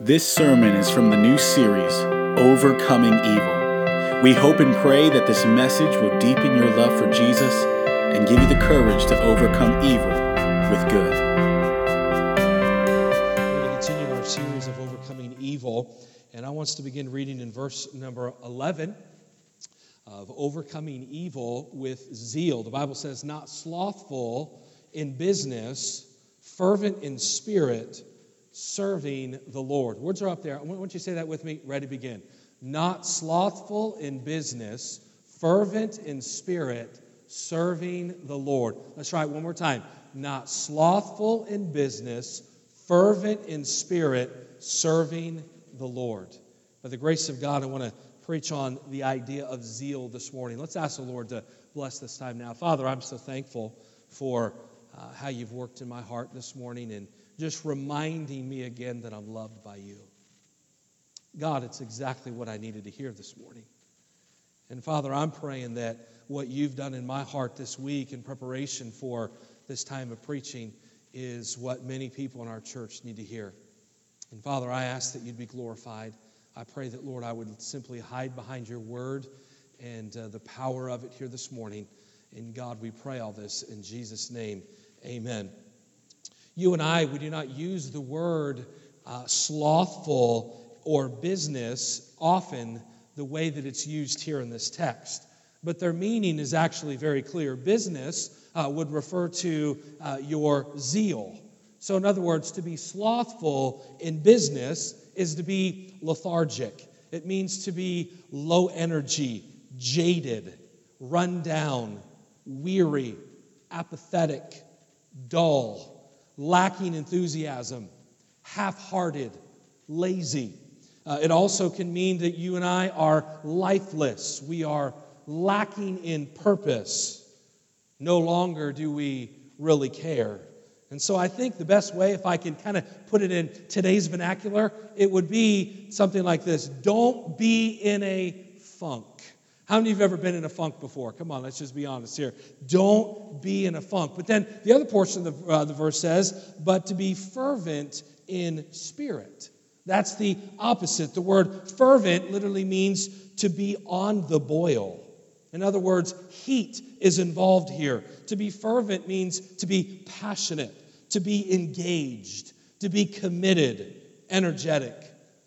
This sermon is from the new series, Overcoming Evil. We hope and pray that this message will deepen your love for Jesus and give you the courage to overcome evil with good. We're going to continue our series of overcoming evil, and I want us to begin reading in verse number 11 of overcoming evil with zeal. The Bible says, not slothful in business, fervent in spirit serving the Lord. Words are up there. I want you say that with me. Ready, to begin. Not slothful in business, fervent in spirit, serving the Lord. Let's try it one more time. Not slothful in business, fervent in spirit, serving the Lord. By the grace of God, I want to preach on the idea of zeal this morning. Let's ask the Lord to bless this time now. Father, I'm so thankful for uh, how you've worked in my heart this morning and just reminding me again that I'm loved by you. God, it's exactly what I needed to hear this morning. And Father, I'm praying that what you've done in my heart this week in preparation for this time of preaching is what many people in our church need to hear. And Father, I ask that you'd be glorified. I pray that, Lord, I would simply hide behind your word and uh, the power of it here this morning. And God, we pray all this in Jesus' name. Amen you and I, we do not use the word uh, slothful or business often the way that it's used here in this text. But their meaning is actually very clear. Business uh, would refer to uh, your zeal. So, in other words, to be slothful in business is to be lethargic. It means to be low energy, jaded, run down, weary, apathetic, dull lacking enthusiasm, half hearted, lazy. Uh, it also can mean that you and I are lifeless. We are lacking in purpose. No longer do we really care. And so I think the best way, if I can kind of put it in today's vernacular, it would be something like this Don't be in a funk. How many of you have ever been in a funk before? Come on, let's just be honest here. Don't be in a funk. But then the other portion of the, uh, the verse says, but to be fervent in spirit. That's the opposite. The word fervent literally means to be on the boil. In other words, heat is involved here. To be fervent means to be passionate, to be engaged, to be committed, energetic,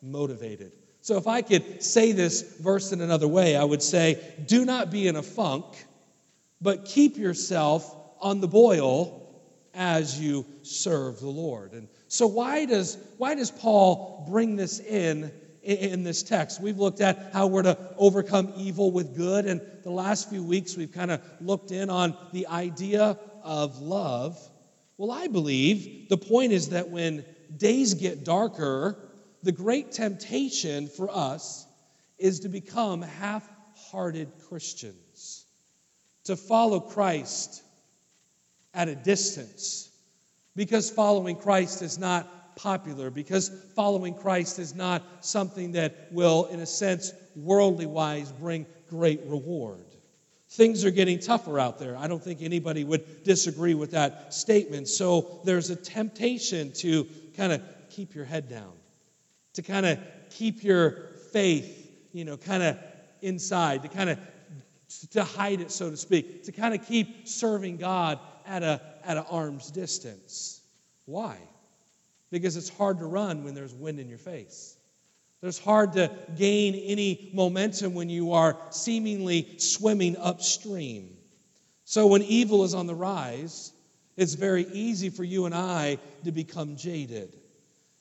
motivated. So, if I could say this verse in another way, I would say, Do not be in a funk, but keep yourself on the boil as you serve the Lord. And so, why does, why does Paul bring this in in this text? We've looked at how we're to overcome evil with good, and the last few weeks we've kind of looked in on the idea of love. Well, I believe the point is that when days get darker, the great temptation for us is to become half hearted Christians, to follow Christ at a distance, because following Christ is not popular, because following Christ is not something that will, in a sense, worldly wise, bring great reward. Things are getting tougher out there. I don't think anybody would disagree with that statement. So there's a temptation to kind of keep your head down to kind of keep your faith, you know, kind of inside, to kind of to hide it, so to speak, to kind of keep serving God at a at an arm's distance. Why? Because it's hard to run when there's wind in your face. There's hard to gain any momentum when you are seemingly swimming upstream. So when evil is on the rise, it's very easy for you and I to become jaded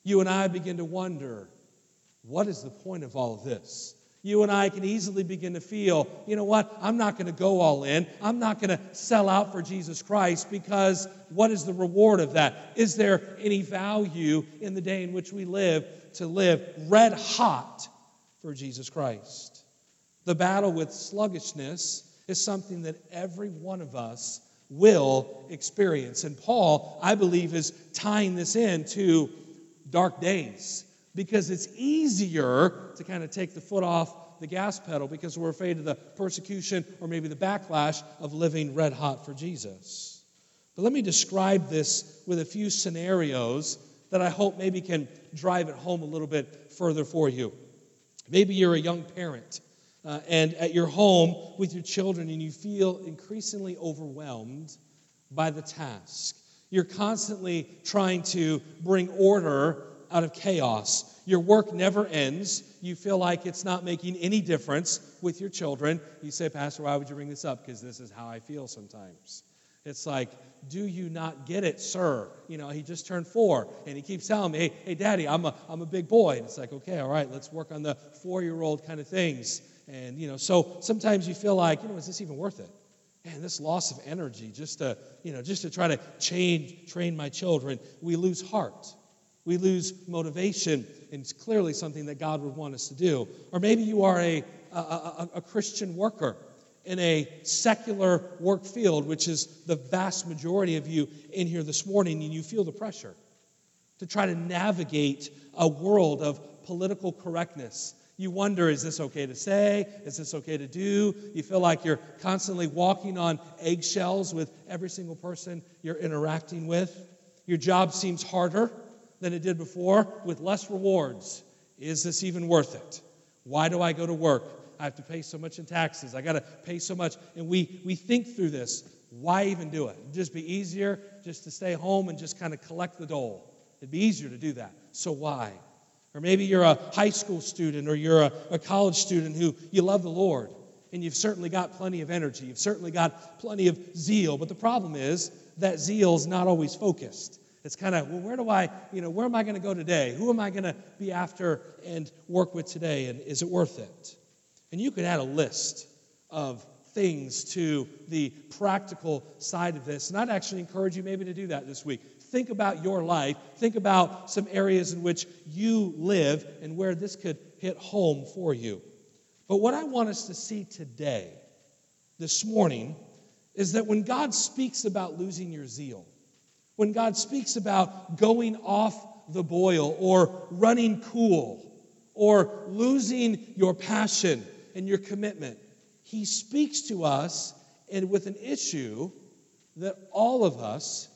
you and I begin to wonder what is the point of all of this? You and I can easily begin to feel, you know what, I'm not going to go all in. I'm not going to sell out for Jesus Christ because what is the reward of that? Is there any value in the day in which we live to live red hot for Jesus Christ? The battle with sluggishness is something that every one of us will experience. And Paul, I believe, is tying this in to dark days because it's easier to kind of take the foot off the gas pedal because we're afraid of the persecution or maybe the backlash of living red hot for Jesus. But let me describe this with a few scenarios that I hope maybe can drive it home a little bit further for you. Maybe you're a young parent uh, and at your home with your children and you feel increasingly overwhelmed by the task. You're constantly trying to bring order out of chaos. Your work never ends. You feel like it's not making any difference with your children. You say, Pastor, why would you bring this up? Because this is how I feel sometimes. It's like, do you not get it, sir? You know, he just turned four, and he keeps telling me, hey, hey, daddy, I'm a, I'm a big boy. And it's like, okay, all right, let's work on the four year old kind of things. And, you know, so sometimes you feel like, you know, is this even worth it? Man, this loss of energy just to, you know, just to try to change, train my children, we lose heart. We lose motivation, and it's clearly something that God would want us to do. Or maybe you are a, a, a, a Christian worker in a secular work field, which is the vast majority of you in here this morning, and you feel the pressure to try to navigate a world of political correctness. You wonder, is this okay to say? Is this okay to do? You feel like you're constantly walking on eggshells with every single person you're interacting with. Your job seems harder than it did before with less rewards. Is this even worth it? Why do I go to work? I have to pay so much in taxes. I got to pay so much. And we, we think through this. Why even do it? It'd just be easier just to stay home and just kind of collect the dole. It'd be easier to do that. So why? Or maybe you're a high school student or you're a, a college student who you love the Lord and you've certainly got plenty of energy. You've certainly got plenty of zeal. But the problem is that zeal is not always focused. It's kind of, well, where do I, you know, where am I going to go today? Who am I going to be after and work with today? And is it worth it? And you could add a list of things to the practical side of this. And I'd actually encourage you maybe to do that this week. Think about your life. Think about some areas in which you live and where this could hit home for you. But what I want us to see today, this morning, is that when God speaks about losing your zeal, when God speaks about going off the boil or running cool or losing your passion and your commitment. He speaks to us and with an issue that all of us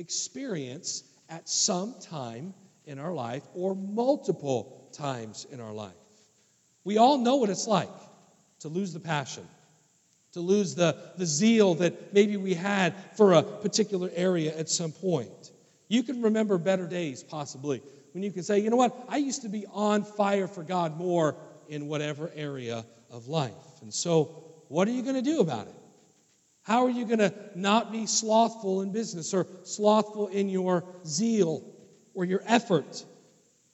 experience at some time in our life or multiple times in our life. We all know what it's like to lose the passion, to lose the, the zeal that maybe we had for a particular area at some point. You can remember better days, possibly, when you can say, you know what, I used to be on fire for God more in whatever area of life. And so, what are you going to do about it? How are you going to not be slothful in business or slothful in your zeal or your effort?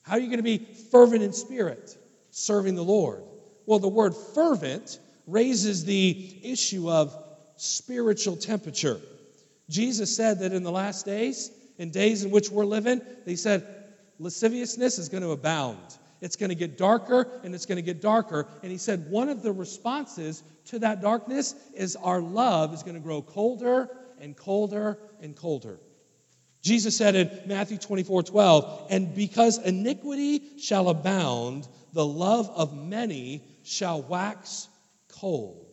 How are you going to be fervent in spirit, serving the Lord? Well, the word fervent raises the issue of spiritual temperature. Jesus said that in the last days, in days in which we're living, he said, lasciviousness is going to abound. It's going to get darker and it's going to get darker. And he said one of the responses to that darkness is our love is going to grow colder and colder and colder. Jesus said in Matthew 24 12, and because iniquity shall abound, the love of many shall wax cold.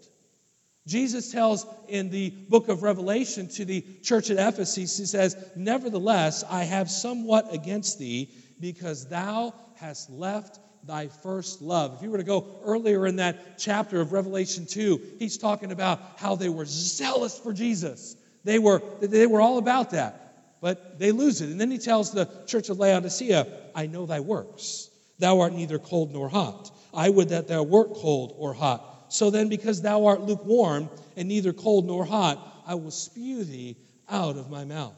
Jesus tells in the book of Revelation to the church at Ephesus, he says, Nevertheless, I have somewhat against thee, because thou hast left thy first love. If you were to go earlier in that chapter of Revelation 2, he's talking about how they were zealous for Jesus. They were, they were all about that, but they lose it. And then he tells the church of Laodicea, I know thy works. Thou art neither cold nor hot. I would that thou wert cold or hot. So then, because thou art lukewarm and neither cold nor hot, I will spew thee out of my mouth.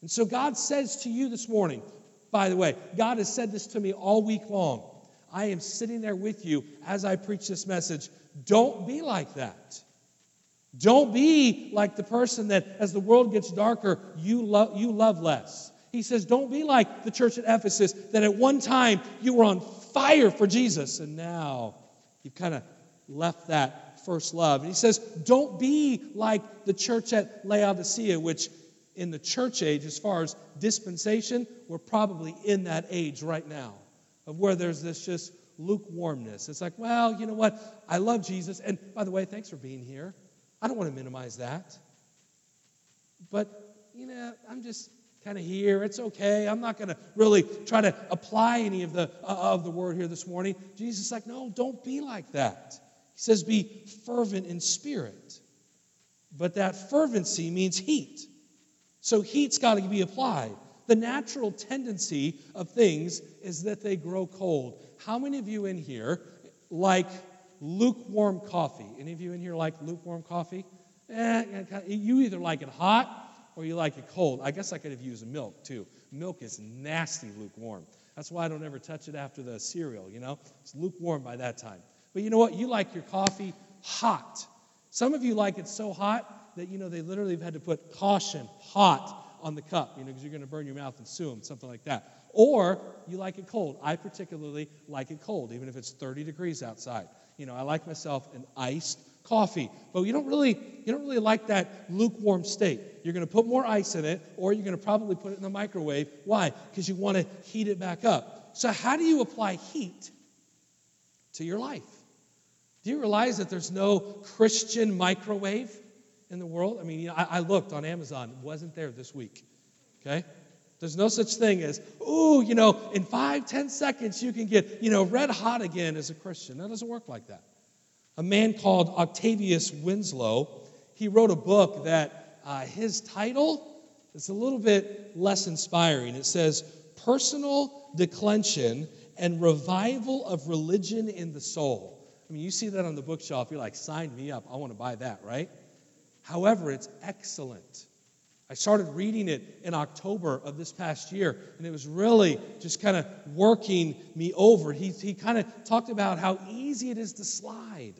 And so God says to you this morning, by the way, God has said this to me all week long. I am sitting there with you as I preach this message. Don't be like that. Don't be like the person that, as the world gets darker, you, love you love less. He says, Don't be like the church at Ephesus that at one time you were on fire for Jesus and now you've kind of left that first love. And he says, Don't be like the church at Laodicea, which in the church age, as far as dispensation, we're probably in that age right now of where there's this just lukewarmness. It's like, well, you know what? I love Jesus. And by the way, thanks for being here. I don't want to minimize that. But, you know, I'm just kind of here. It's okay. I'm not going to really try to apply any of the, uh, of the word here this morning. Jesus is like, no, don't be like that. He says, be fervent in spirit. But that fervency means heat. So heat's got to be applied. The natural tendency of things is that they grow cold. How many of you in here like lukewarm coffee? Any of you in here like lukewarm coffee? Eh, you either like it hot or you like it cold. I guess I could have used milk too. Milk is nasty lukewarm. That's why I don't ever touch it after the cereal, you know? It's lukewarm by that time. But you know what? You like your coffee hot. Some of you like it so hot that, you know, they literally have had to put caution, hot, on the cup, you know, because you're going to burn your mouth and sue them, something like that. Or you like it cold. I particularly like it cold, even if it's 30 degrees outside. You know, I like myself an iced coffee. But you don't really you don't really like that lukewarm state. You're going to put more ice in it or you're going to probably put it in the microwave. Why? Because you want to heat it back up. So how do you apply heat to your life? Do you realize that there's no Christian microwave in the world? I mean, you know, I, I looked on Amazon, it wasn't there this week. Okay? There's no such thing as, ooh, you know, in five, ten seconds you can get, you know, red hot again as a Christian. That doesn't work like that. A man called Octavius Winslow, he wrote a book that uh, his title is a little bit less inspiring. It says, Personal Declension and Revival of Religion in the Soul. I mean, you see that on the bookshelf, you're like, sign me up. I want to buy that, right? However, it's excellent. I started reading it in October of this past year, and it was really just kind of working me over. He, he kind of talked about how easy it is to slide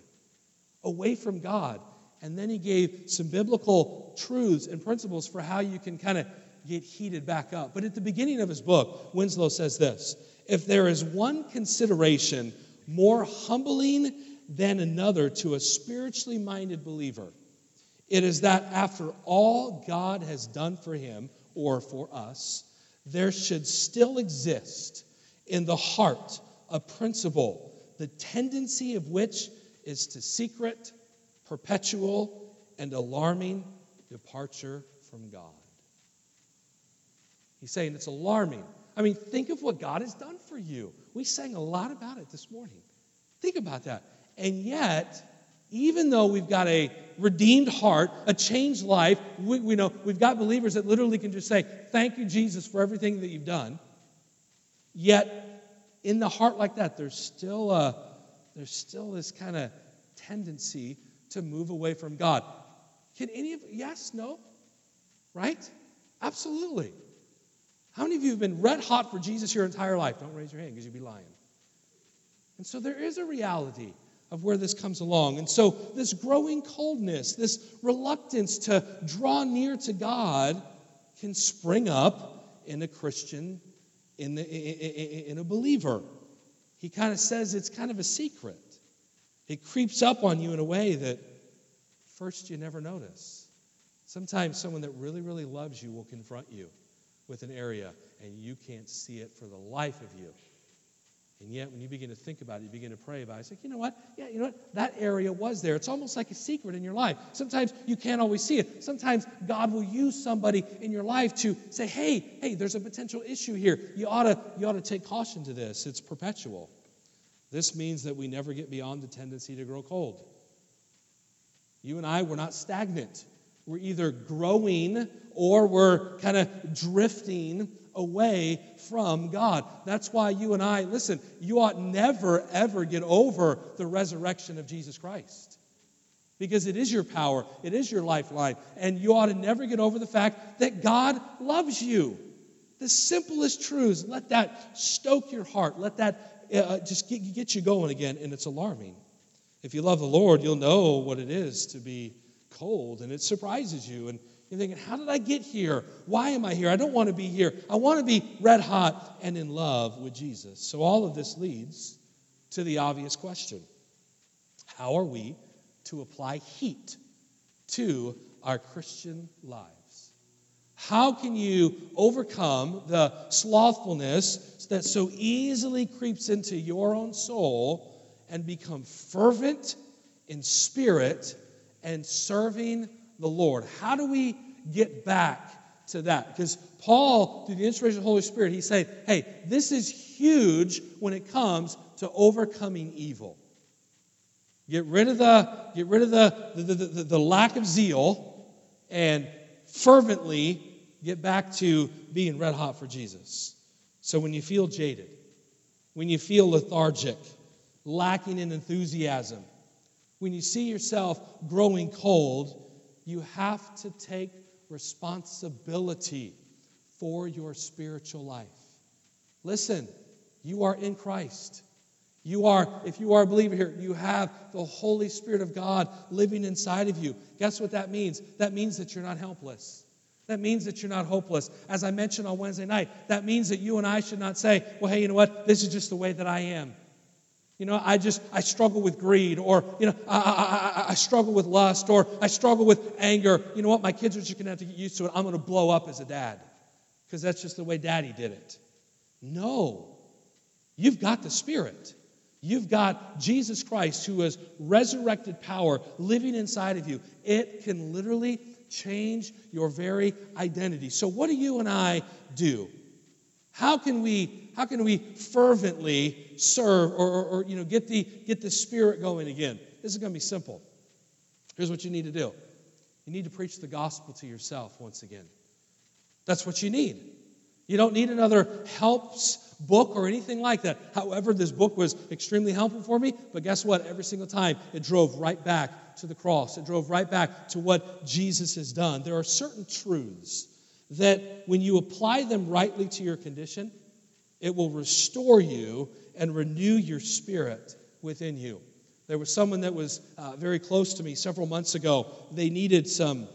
away from God. And then he gave some biblical truths and principles for how you can kind of get heated back up. But at the beginning of his book, Winslow says this If there is one consideration more humbling than another to a spiritually minded believer, it is that after all God has done for him or for us, there should still exist in the heart a principle, the tendency of which is to secret, perpetual, and alarming departure from God. He's saying it's alarming. I mean, think of what God has done for you. We sang a lot about it this morning. Think about that. And yet, even though we've got a redeemed heart, a changed life, we, we know we've got believers that literally can just say, Thank you, Jesus, for everything that you've done. Yet, in the heart like that, there's still a, there's still this kind of tendency to move away from God. Can any of yes, no? Right? Absolutely. How many of you have been red hot for Jesus your entire life? Don't raise your hand because you'd be lying. And so there is a reality of where this comes along. And so, this growing coldness, this reluctance to draw near to God, can spring up in a Christian, in, the, in a believer. He kind of says it's kind of a secret. It creeps up on you in a way that first you never notice. Sometimes someone that really, really loves you will confront you with an area, and you can't see it for the life of you. And yet, when you begin to think about it, you begin to pray about it. It's like, you know what? Yeah, you know what? That area was there. It's almost like a secret in your life. Sometimes you can't always see it. Sometimes God will use somebody in your life to say, hey, hey, there's a potential issue here. You ought to, you ought to take caution to this. It's perpetual. This means that we never get beyond the tendency to grow cold. You and I, we're not stagnant. We're either growing or we're kind of drifting away from God. That's why you and I, listen, you ought never, ever get over the resurrection of Jesus Christ. Because it is your power, it is your lifeline, and you ought to never get over the fact that God loves you. The simplest truths, let that stoke your heart, let that uh, just get, get you going again, and it's alarming. If you love the Lord, you'll know what it is to be cold, and it surprises you. And you're thinking, how did I get here? Why am I here? I don't want to be here. I want to be red hot and in love with Jesus. So, all of this leads to the obvious question How are we to apply heat to our Christian lives? How can you overcome the slothfulness that so easily creeps into your own soul and become fervent in spirit and serving the Lord? How do we get back to that. Because Paul, through the inspiration of the Holy Spirit, he's saying, hey, this is huge when it comes to overcoming evil. Get rid of the, get rid of the, the, the, the lack of zeal and fervently get back to being red hot for Jesus. So when you feel jaded, when you feel lethargic, lacking in enthusiasm, when you see yourself growing cold, you have to take responsibility for your spiritual life. Listen, you are in Christ. You are, if you are a believer here, you have the Holy Spirit of God living inside of you. Guess what that means? That means that you're not helpless. That means that you're not hopeless. As I mentioned on Wednesday night, that means that you and I should not say, well, hey, you know what? This is just the way that I am. You know, I just, I struggle with greed, or, you know, I, I, I, struggle with lust, or I struggle with anger. You know what? My kids are just going to have to get used to it. I'm going to blow up as a dad because that's just the way daddy did it. No. You've got the Spirit. You've got Jesus Christ, who has resurrected power living inside of you. It can literally change your very identity. So, what do you and I do? How can we, how can we fervently serve or, or, or you know, get, the, get the Spirit going again? This is going to be simple. Here's what you need to do you need to preach the gospel to yourself once again. That's what you need. You don't need another helps book or anything like that. However, this book was extremely helpful for me, but guess what? Every single time it drove right back to the cross. It drove right back to what Jesus has done. There are certain truths that when you apply them rightly to your condition, it will restore you and renew your spirit within you. There was someone that was uh, very close to me several months ago. They needed some,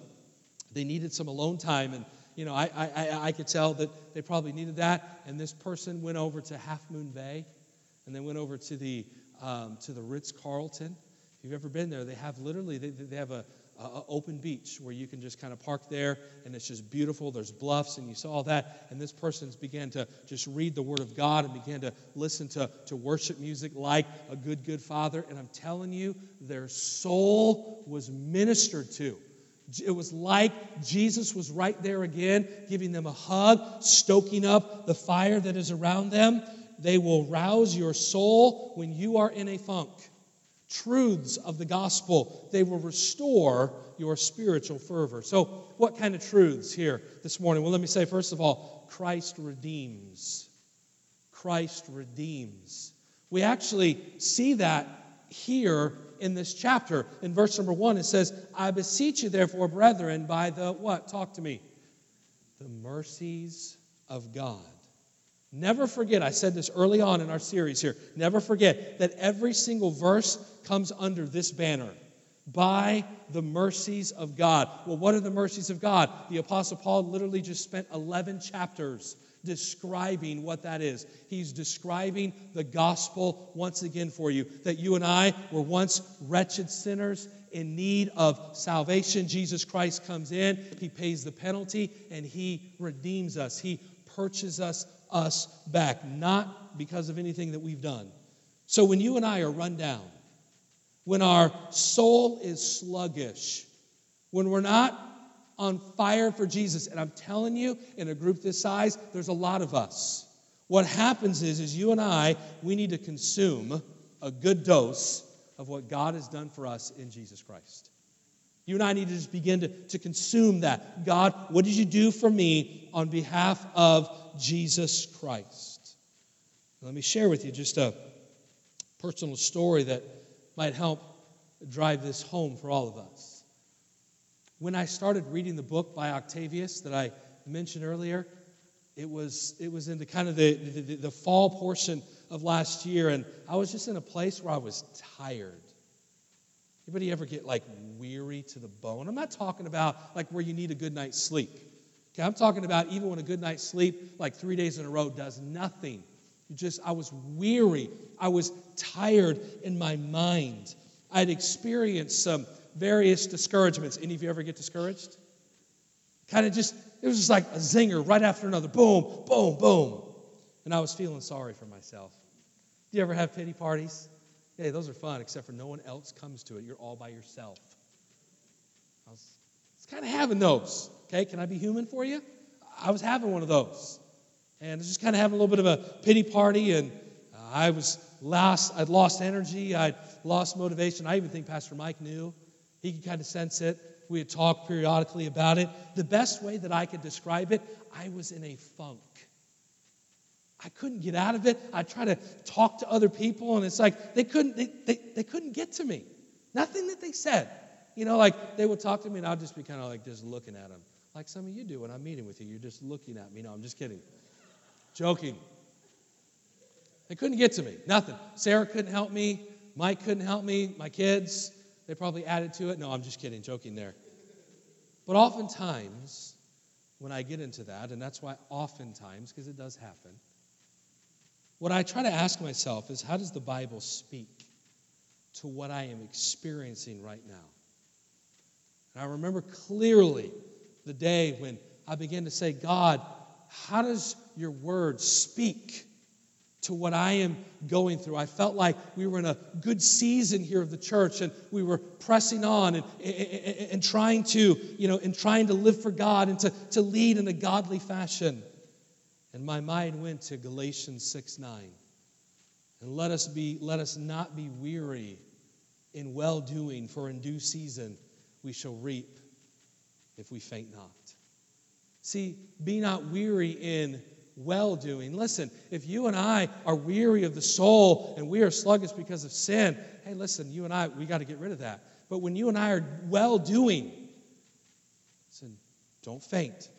they needed some alone time, and you know, I, I, I could tell that they probably needed that. And this person went over to Half Moon Bay, and they went over to the um, to the Ritz Carlton. If you've ever been there, they have literally they, they have a, open beach where you can just kind of park there, and it's just beautiful. There's bluffs, and you saw all that. And this person began to just read the Word of God and began to listen to to worship music like a good good father. And I'm telling you, their soul was ministered to. It was like Jesus was right there again, giving them a hug, stoking up the fire that is around them. They will rouse your soul when you are in a funk. Truths of the gospel, they will restore your spiritual fervor. So, what kind of truths here this morning? Well, let me say, first of all, Christ redeems. Christ redeems. We actually see that here in this chapter. In verse number one, it says, I beseech you, therefore, brethren, by the what? Talk to me. The mercies of God. Never forget, I said this early on in our series here, never forget that every single verse comes under this banner by the mercies of God. Well, what are the mercies of God? The Apostle Paul literally just spent 11 chapters describing what that is. He's describing the gospel once again for you that you and I were once wretched sinners in need of salvation. Jesus Christ comes in, He pays the penalty, and He redeems us. He purchases us, us back, not because of anything that we've done. So when you and I are run down, when our soul is sluggish, when we're not on fire for Jesus. And I'm telling you, in a group this size, there's a lot of us. What happens is, is you and I, we need to consume a good dose of what God has done for us in Jesus Christ. You and I need to just begin to, to consume that. God, what did you do for me on behalf of Jesus Christ? Let me share with you just a personal story that might help drive this home for all of us. When I started reading the book by Octavius that I mentioned earlier, it was, it was in the kind of the, the, the fall portion of last year, and I was just in a place where I was tired. Anybody ever get like weary to the bone? I'm not talking about like where you need a good night's sleep. Okay, I'm talking about even when a good night's sleep, like three days in a row, does nothing. You just, I was weary. I was tired in my mind. I'd experienced some various discouragements. Any of you ever get discouraged? Kind of just, it was just like a zinger right after another. Boom, boom, boom. And I was feeling sorry for myself. Do you ever have pity parties? Hey, those are fun, except for no one else comes to it. You're all by yourself. I was, kind of having those. Okay, can I be human for you? I was having one of those. And just kind of having a little bit of a pity party, and uh, I was lost, I'd lost energy, I'd lost motivation. I even think Pastor Mike knew. He could kind of sense it. We had talked periodically about it. The best way that I could describe it, I was in a funk. I couldn't get out of it. I tried to talk to other people, and it's like they couldn't, they, they, they couldn't get to me. Nothing that they said. You know, like they would talk to me, and I'd just be kind of like just looking at them, like some of you do when I'm meeting with you. You're just looking at me. No, I'm just kidding. Joking. They couldn't get to me. Nothing. Sarah couldn't help me. Mike couldn't help me. My kids, they probably added to it. No, I'm just kidding. Joking there. But oftentimes, when I get into that, and that's why oftentimes, because it does happen, what I try to ask myself is how does the Bible speak to what I am experiencing right now? And I remember clearly the day when I began to say, God, how does your word speak to what I am going through? I felt like we were in a good season here of the church and we were pressing on and, and, and trying to, you know, and trying to live for God and to, to lead in a godly fashion. And my mind went to Galatians 6 9. And let us be, let us not be weary in well doing, for in due season we shall reap if we faint not. See, be not weary in well doing. Listen, if you and I are weary of the soul and we are sluggish because of sin, hey, listen, you and I, we got to get rid of that. But when you and I are well doing, listen, don't faint.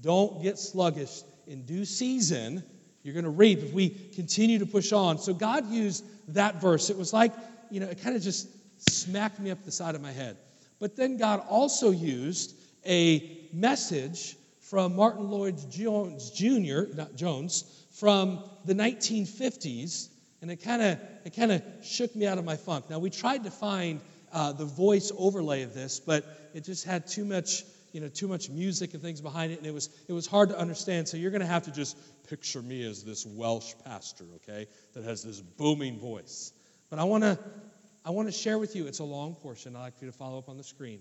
Don't get sluggish. In due season, you're going to reap if we continue to push on. So God used that verse. It was like, you know, it kind of just smacked me up the side of my head. But then God also used a message from Martyn Lloyd-Jones Jr., not Jones, from the 1950s, and it kind of it kind of shook me out of my funk. Now we tried to find uh, the voice overlay of this, but it just had too much you know too much music and things behind it, and it was it was hard to understand. So you're going to have to just picture me as this Welsh pastor, okay, that has this booming voice. But I want to I want to share with you. It's a long portion. I'd like for you to follow up on the screen.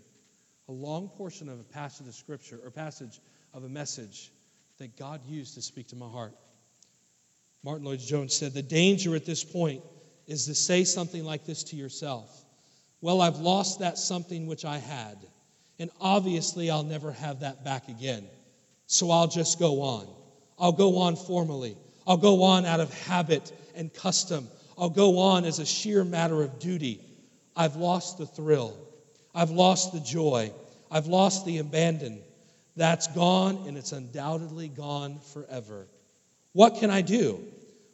A long portion of a passage of scripture or passage of a message that God used to speak to my heart. Martyn Lloyd-Jones said, The danger at this point is to say something like this to yourself Well, I've lost that something which I had, and obviously I'll never have that back again. So I'll just go on. I'll go on formally. I'll go on out of habit and custom. I'll go on as a sheer matter of duty. I've lost the thrill. I've lost the joy. I've lost the abandon. That's gone, and it's undoubtedly gone forever. What can I do?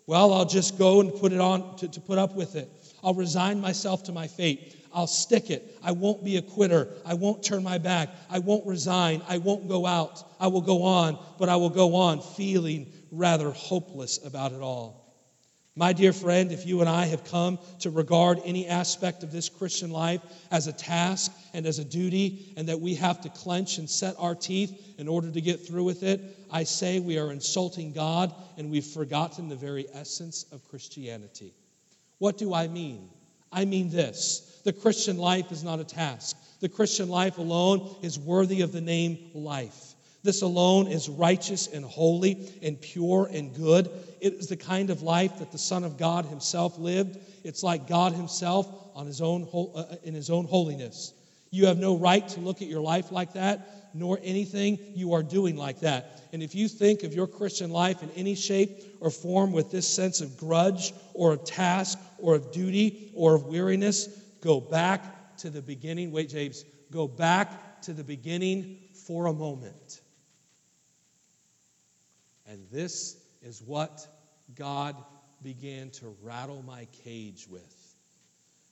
Well, I'll just go and put it on to, to put up with it. I'll resign myself to my fate. I'll stick it. I won't be a quitter. I won't turn my back. I won't resign. I won't go out. I will go on, but I will go on feeling rather hopeless about it all. My dear friend, if you and I have come to regard any aspect of this Christian life as a task and as a duty, and that we have to clench and set our teeth in order to get through with it, I say we are insulting God and we've forgotten the very essence of Christianity. What do I mean? I mean this the Christian life is not a task, the Christian life alone is worthy of the name life. This alone is righteous and holy and pure and good. It is the kind of life that the Son of God himself lived. It's like God himself on his own, uh, in his own holiness. You have no right to look at your life like that, nor anything you are doing like that. And if you think of your Christian life in any shape or form with this sense of grudge or of task or of duty or of weariness, go back to the beginning. Wait, James, go back to the beginning for a moment. And this is what God began to rattle my cage with.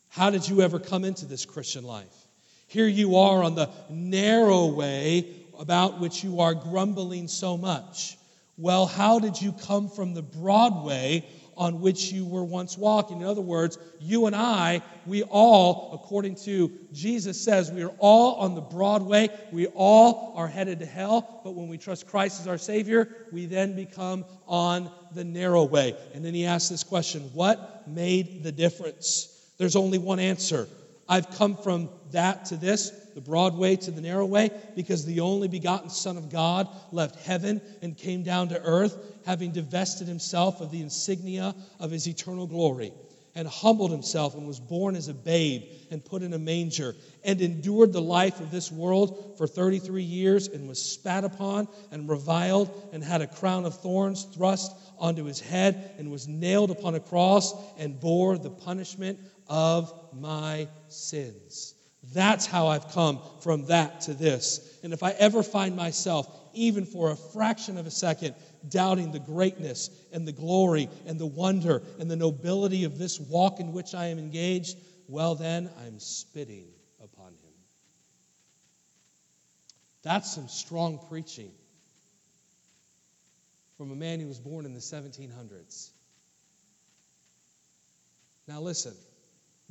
How did you ever come into this Christian life? Here you are on the narrow way about which you are grumbling so much. Well, how did you come from the broad way on which you were once walking. In other words, you and I, we all, according to Jesus says, we are all on the broad way. We all are headed to hell. But when we trust Christ as our Savior, we then become on the narrow way. And then he asks this question What made the difference? There's only one answer. I've come from that to this. The broad way to the narrow way? Because the only begotten Son of God left heaven and came down to earth, having divested himself of the insignia of his eternal glory, and humbled himself and was born as a babe and put in a manger, and endured the life of this world for 33 years, and was spat upon and reviled, and had a crown of thorns thrust onto his head, and was nailed upon a cross, and bore the punishment of my sins. That's how I've come from that to this. And if I ever find myself, even for a fraction of a second, doubting the greatness and the glory and the wonder and the nobility of this walk in which I am engaged, well, then I'm spitting upon him. That's some strong preaching from a man who was born in the 1700s. Now, listen.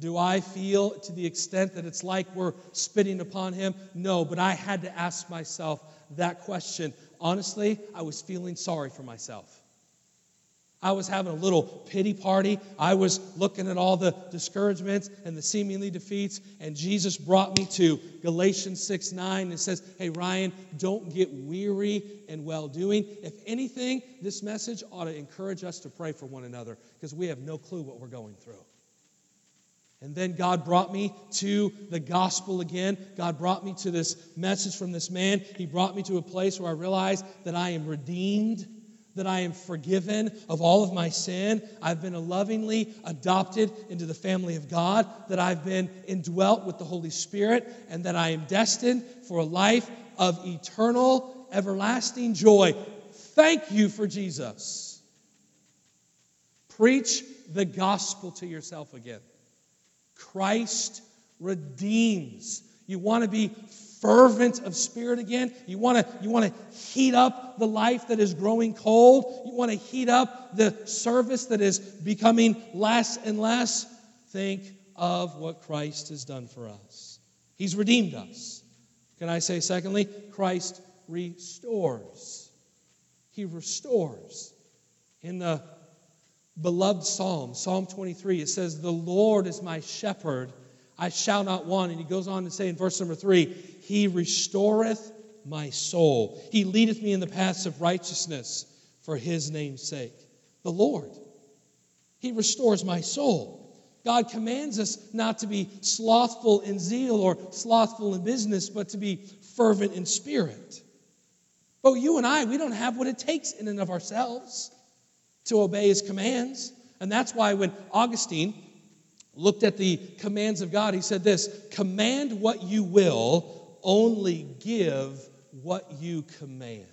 Do I feel to the extent that it's like we're spitting upon him? No, but I had to ask myself that question. Honestly, I was feeling sorry for myself. I was having a little pity party. I was looking at all the discouragements and the seemingly defeats, and Jesus brought me to Galatians 6 9 and says, Hey, Ryan, don't get weary in well doing. If anything, this message ought to encourage us to pray for one another because we have no clue what we're going through. And then God brought me to the gospel again. God brought me to this message from this man. He brought me to a place where I realized that I am redeemed, that I am forgiven of all of my sin. I've been lovingly adopted into the family of God, that I've been indwelt with the Holy Spirit, and that I am destined for a life of eternal, everlasting joy. Thank you for Jesus. Preach the gospel to yourself again. Christ redeems. You want to be fervent of spirit again? You want to you want to heat up the life that is growing cold? You want to heat up the service that is becoming less and less? Think of what Christ has done for us. He's redeemed us. Can I say secondly, Christ restores. He restores. In the beloved psalm, Psalm 23, it says, The Lord is my shepherd, I shall not want. And he goes on to say in verse number three, He restoreth my soul. He leadeth me in the paths of righteousness for his name's sake. The Lord. He restores my soul. God commands us not to be slothful in zeal or slothful in business, but to be fervent in spirit. But you and I, we don't have what it takes in and of ourselves to obey his commands. And that's why when Augustine looked at the commands of God, he said this Command what you will, only give what you command.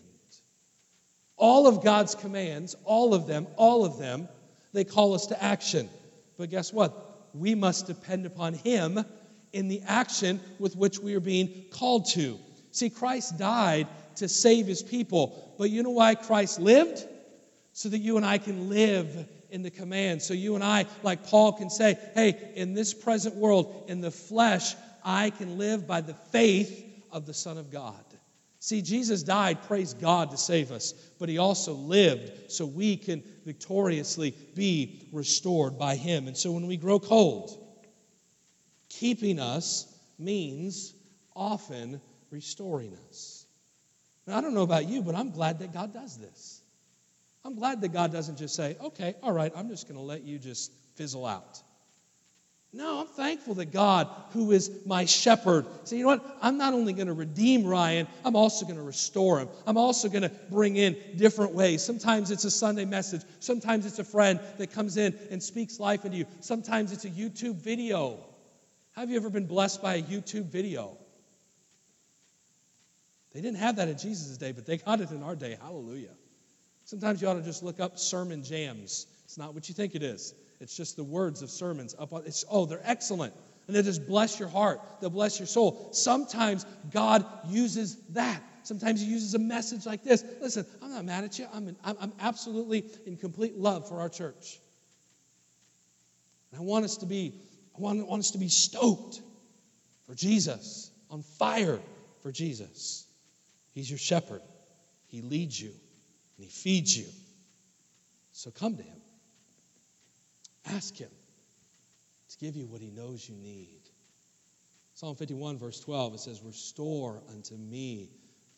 All of God's commands, all of them, all of them, they call us to action. But guess what? We must depend upon Him in the action with which we are being called to. See, Christ died to save His people. But you know why Christ lived? So that you and I can live in the command. So you and I, like Paul, can say, hey, in this present world, in the flesh, I can live by the faith of the Son of God. See, Jesus died, praise God, to save us, but he also lived so we can victoriously be restored by him. And so when we grow cold, keeping us means often restoring us. Now, I don't know about you, but I'm glad that God does this. I'm glad that God doesn't just say, okay, all right, I'm just going to let you just fizzle out. No, I'm thankful that God, who is my shepherd, say, you know what? I'm not only going to redeem Ryan, I'm also going to restore him. I'm also going to bring in different ways. Sometimes it's a Sunday message. Sometimes it's a friend that comes in and speaks life into you. Sometimes it's a YouTube video. Have you ever been blessed by a YouTube video? They didn't have that in Jesus' day, but they got it in our day. Hallelujah. Sometimes you ought to just look up sermon jams. It's not what you think it is. It's just the words of sermons up on it's oh, they're excellent. And they just bless your heart. They'll bless your soul. Sometimes God uses that. Sometimes He uses a message like this. Listen, I'm not mad at you. I'm, in, I'm, I'm absolutely in complete love for our church. And I want us to be, I want, want us to be stoked for Jesus, on fire for Jesus. He's your shepherd. He leads you and He feeds you. So come to Him. Ask Him to give you what He knows you need. Psalm 51, verse 12, it says, Restore unto me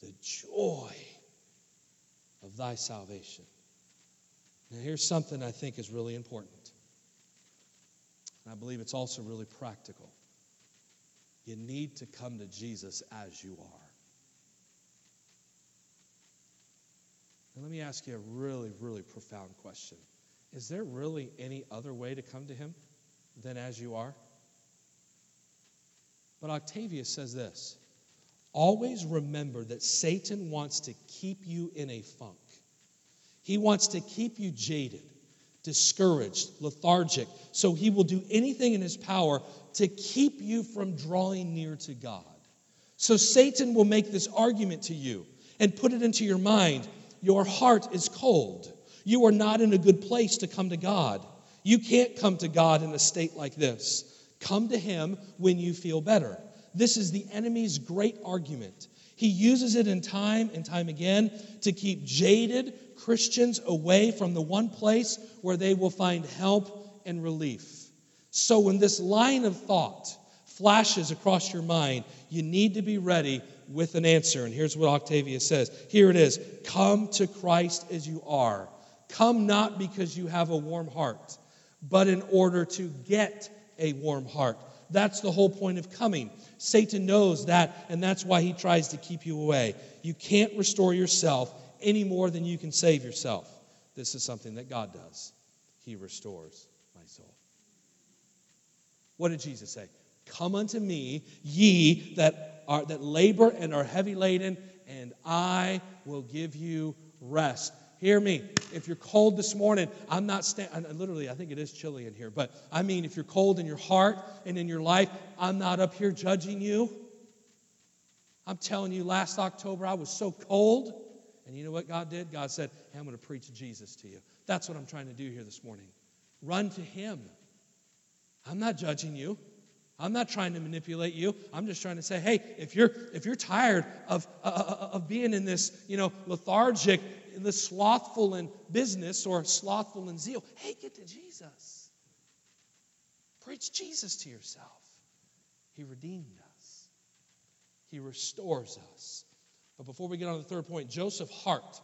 the joy of thy salvation. Now, here's something I think is really important. And I believe it's also really practical. You need to come to Jesus as you are. And let me ask you a really, really profound question. Is there really any other way to come to him than as you are? But Octavius says this always remember that Satan wants to keep you in a funk. He wants to keep you jaded, discouraged, lethargic. So he will do anything in his power to keep you from drawing near to God. So Satan will make this argument to you and put it into your mind your heart is cold. You are not in a good place to come to God. You can't come to God in a state like this. Come to Him when you feel better. This is the enemy's great argument. He uses it in time and time again to keep jaded Christians away from the one place where they will find help and relief. So, when this line of thought flashes across your mind, you need to be ready with an answer. And here's what Octavius says Here it is Come to Christ as you are. Come not because you have a warm heart, but in order to get a warm heart. That's the whole point of coming. Satan knows that, and that's why he tries to keep you away. You can't restore yourself any more than you can save yourself. This is something that God does. He restores my soul. What did Jesus say? Come unto me, ye that are that labor and are heavy laden, and I will give you rest. Hear me. If you're cold this morning, I'm not standing, literally, I think it is chilly in here, but I mean, if you're cold in your heart and in your life, I'm not up here judging you. I'm telling you, last October, I was so cold. And you know what God did? God said, hey, I'm going to preach Jesus to you. That's what I'm trying to do here this morning. Run to Him. I'm not judging you. I'm not trying to manipulate you. I'm just trying to say, hey, if you're if you're tired of uh, uh, uh, of being in this, you know, lethargic, this slothful in business or slothful in zeal, hey, get to Jesus. Preach Jesus to yourself. He redeemed us. He restores us. But before we get on to the third point, Joseph Hart,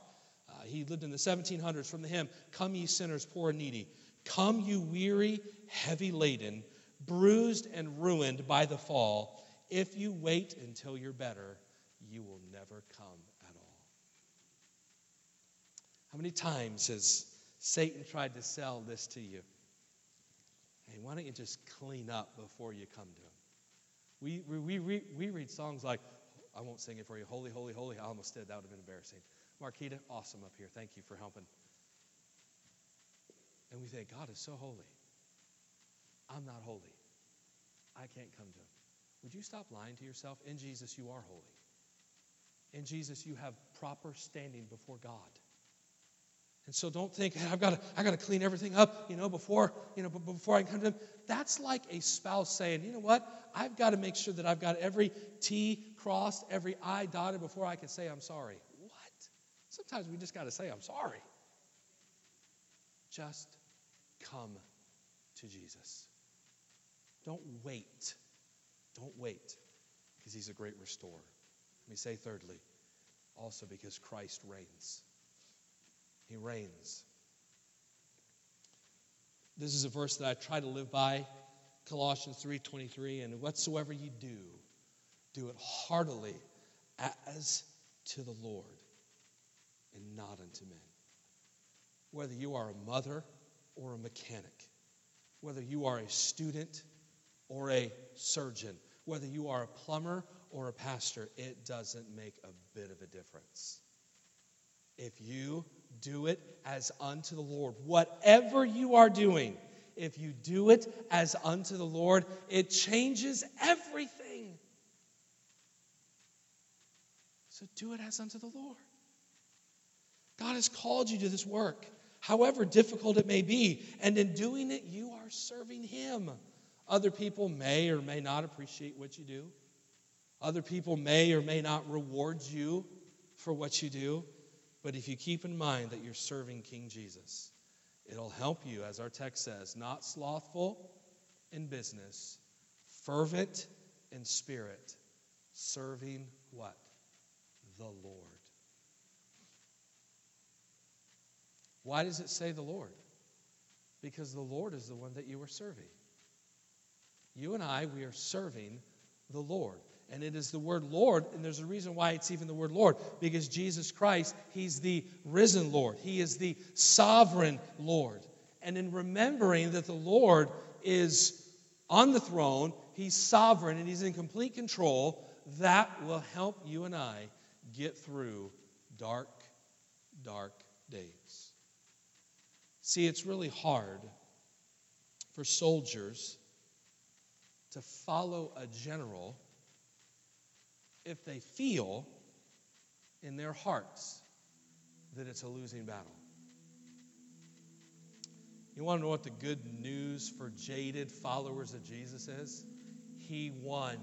uh, he lived in the 1700s from the hymn, Come ye sinners, poor and needy. Come you weary, heavy laden bruised and ruined by the fall, if you wait until you're better, you will never come at all. How many times has Satan tried to sell this to you? Hey, why don't you just clean up before you come to him? We, we, we, we read songs like, I won't sing it for you, Holy, Holy, Holy. I almost did. That would have been embarrassing. Marquita, awesome up here. Thank you for helping. And we think, God is so holy. I'm not holy. I can't come to him. Would you stop lying to yourself? In Jesus, you are holy. In Jesus, you have proper standing before God. And so don't think, hey, I've got to, I to clean everything up, you know, before, you know, before I can come to him. That's like a spouse saying, you know what? I've got to make sure that I've got every T crossed, every I dotted before I can say I'm sorry. What? Sometimes we just got to say I'm sorry. Just come to Jesus. Don't wait. Don't wait because he's a great restorer. Let me say, thirdly, also because Christ reigns. He reigns. This is a verse that I try to live by, Colossians 3:23, and whatsoever you do, do it heartily as to the Lord and not unto men. Whether you are a mother or a mechanic, whether you are a student or a surgeon, whether you are a plumber or a pastor, it doesn't make a bit of a difference. If you do it as unto the Lord, whatever you are doing, if you do it as unto the Lord, it changes everything. So do it as unto the Lord. God has called you to this work, however difficult it may be, and in doing it, you are serving Him. Other people may or may not appreciate what you do. Other people may or may not reward you for what you do. But if you keep in mind that you're serving King Jesus, it'll help you, as our text says, not slothful in business, fervent in spirit, serving what? The Lord. Why does it say the Lord? Because the Lord is the one that you are serving. You and I, we are serving the Lord. And it is the word Lord, and there's a reason why it's even the word Lord, because Jesus Christ, He's the risen Lord. He is the sovereign Lord. And in remembering that the Lord is on the throne, He's sovereign, and He's in complete control, that will help you and I get through dark, dark days. See, it's really hard for soldiers to follow a general if they feel in their hearts that it's a losing battle. You want to know what the good news for jaded followers of Jesus is? He won.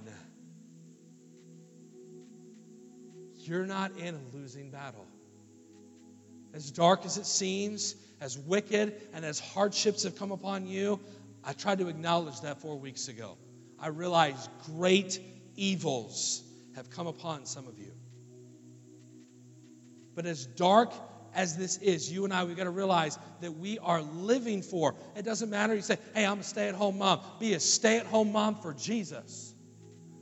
You're not in a losing battle. As dark as it seems, as wicked and as hardships have come upon you, I tried to acknowledge that four weeks ago. I realize great evils have come upon some of you. But as dark as this is, you and I, we've got to realize that we are living for. It doesn't matter. You say, hey, I'm a stay at home mom. Be a stay at home mom for Jesus.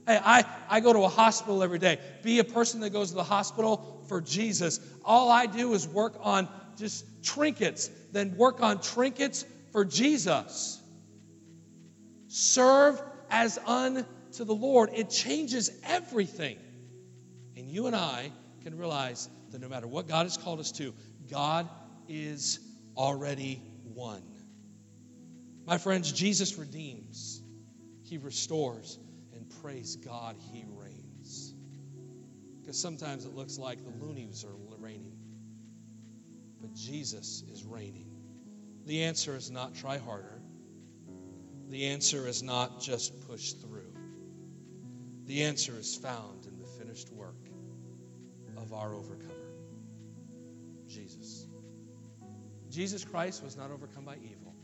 Hey, I, I go to a hospital every day. Be a person that goes to the hospital for Jesus. All I do is work on just trinkets, then work on trinkets for Jesus. Serve as unto the Lord. It changes everything. And you and I can realize that no matter what God has called us to, God is already one. My friends, Jesus redeems, He restores, and praise God, He reigns. Because sometimes it looks like the loonies are reigning, but Jesus is reigning. The answer is not try harder. The answer is not just push through. The answer is found in the finished work of our overcomer, Jesus. Jesus Christ was not overcome by evil.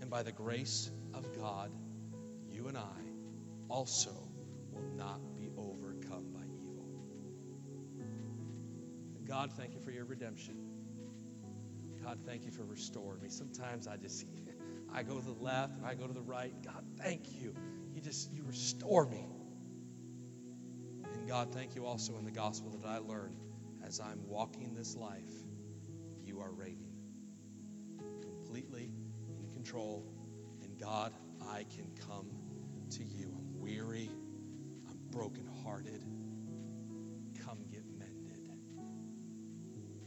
And by the grace of God, you and I also will not be overcome by evil. God, thank you for your redemption. God, thank you for restoring me. Sometimes I just, I go to the left and I go to the right. God, thank you. You just, you restore me. And God, thank you also in the gospel that I learned as I'm walking this life, you are reigning completely in control. And God, I can come to you. I'm weary, I'm brokenhearted. Come get mended.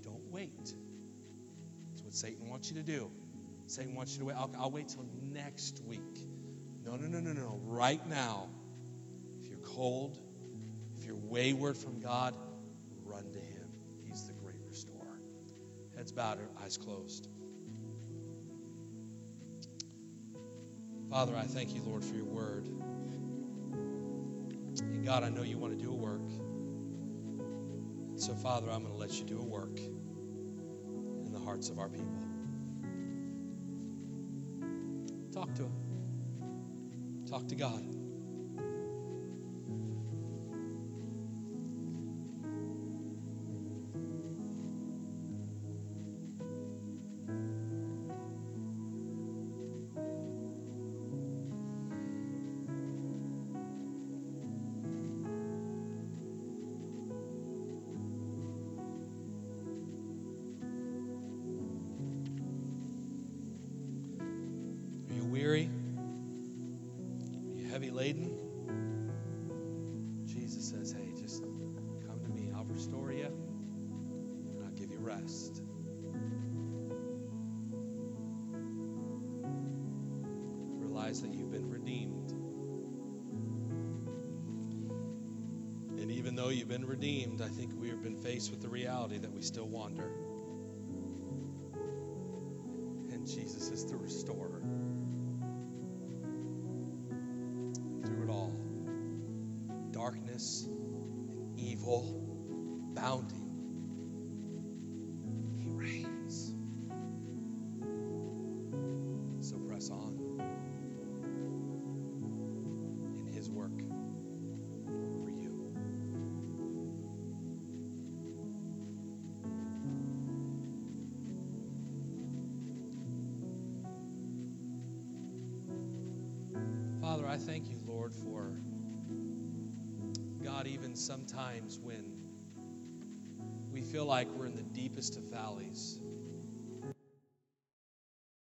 Don't wait. That's what Satan wants you to do. Satan wants you to wait. I'll, I'll wait till next week. No, no, no, no, no. Right now, if you're cold, if you're wayward from God, run to Him. He's the great restorer. Heads bowed, eyes closed. Father, I thank you, Lord, for your word. And God, I know you want to do a work. So, Father, I'm going to let you do a work in the hearts of our people. Talk to Him. Talk to God. Weary? Are you heavy laden? Jesus says, hey, just come to me. I'll restore you and I'll give you rest. Realize that you've been redeemed. And even though you've been redeemed, I think we have been faced with the reality that we still wander. and evil bounding, He reigns. So press on in His work for you. Father, I thank you, Lord, for even sometimes when we feel like we're in the deepest of valleys,